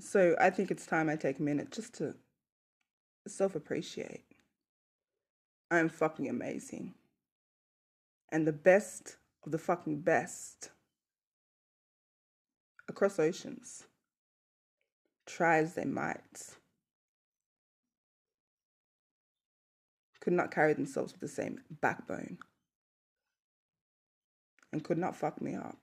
So I think it's time I take a minute just to self appreciate. I'm fucking amazing. And the best of the fucking best across oceans, try as they might, could not carry themselves with the same backbone and could not fuck me up.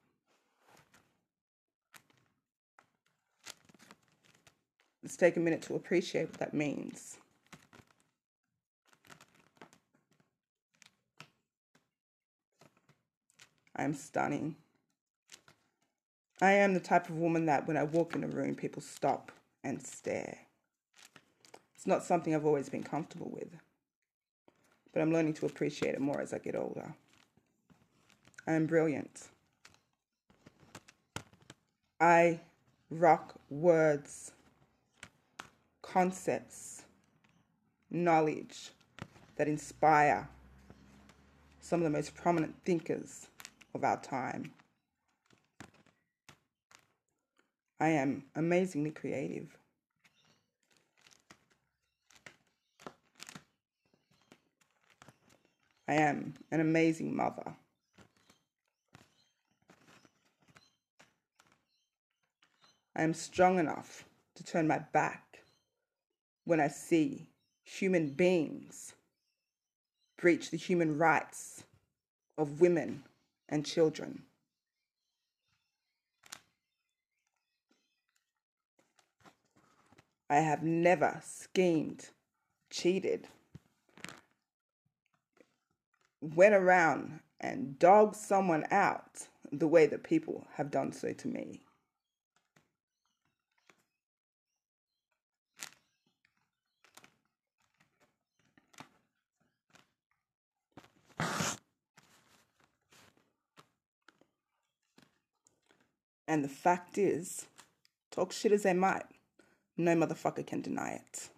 Let's take a minute to appreciate what that means. I'm stunning. I am the type of woman that when I walk in a room, people stop and stare. It's not something I've always been comfortable with, but I'm learning to appreciate it more as I get older. I am brilliant. I rock words, concepts, knowledge that inspire some of the most prominent thinkers of our time. I am amazingly creative. I am an amazing mother. I am strong enough to turn my back when I see human beings breach the human rights of women and children. I have never schemed, cheated, went around and dogged someone out the way that people have done so to me. And the fact is, talk shit as they might, no motherfucker can deny it.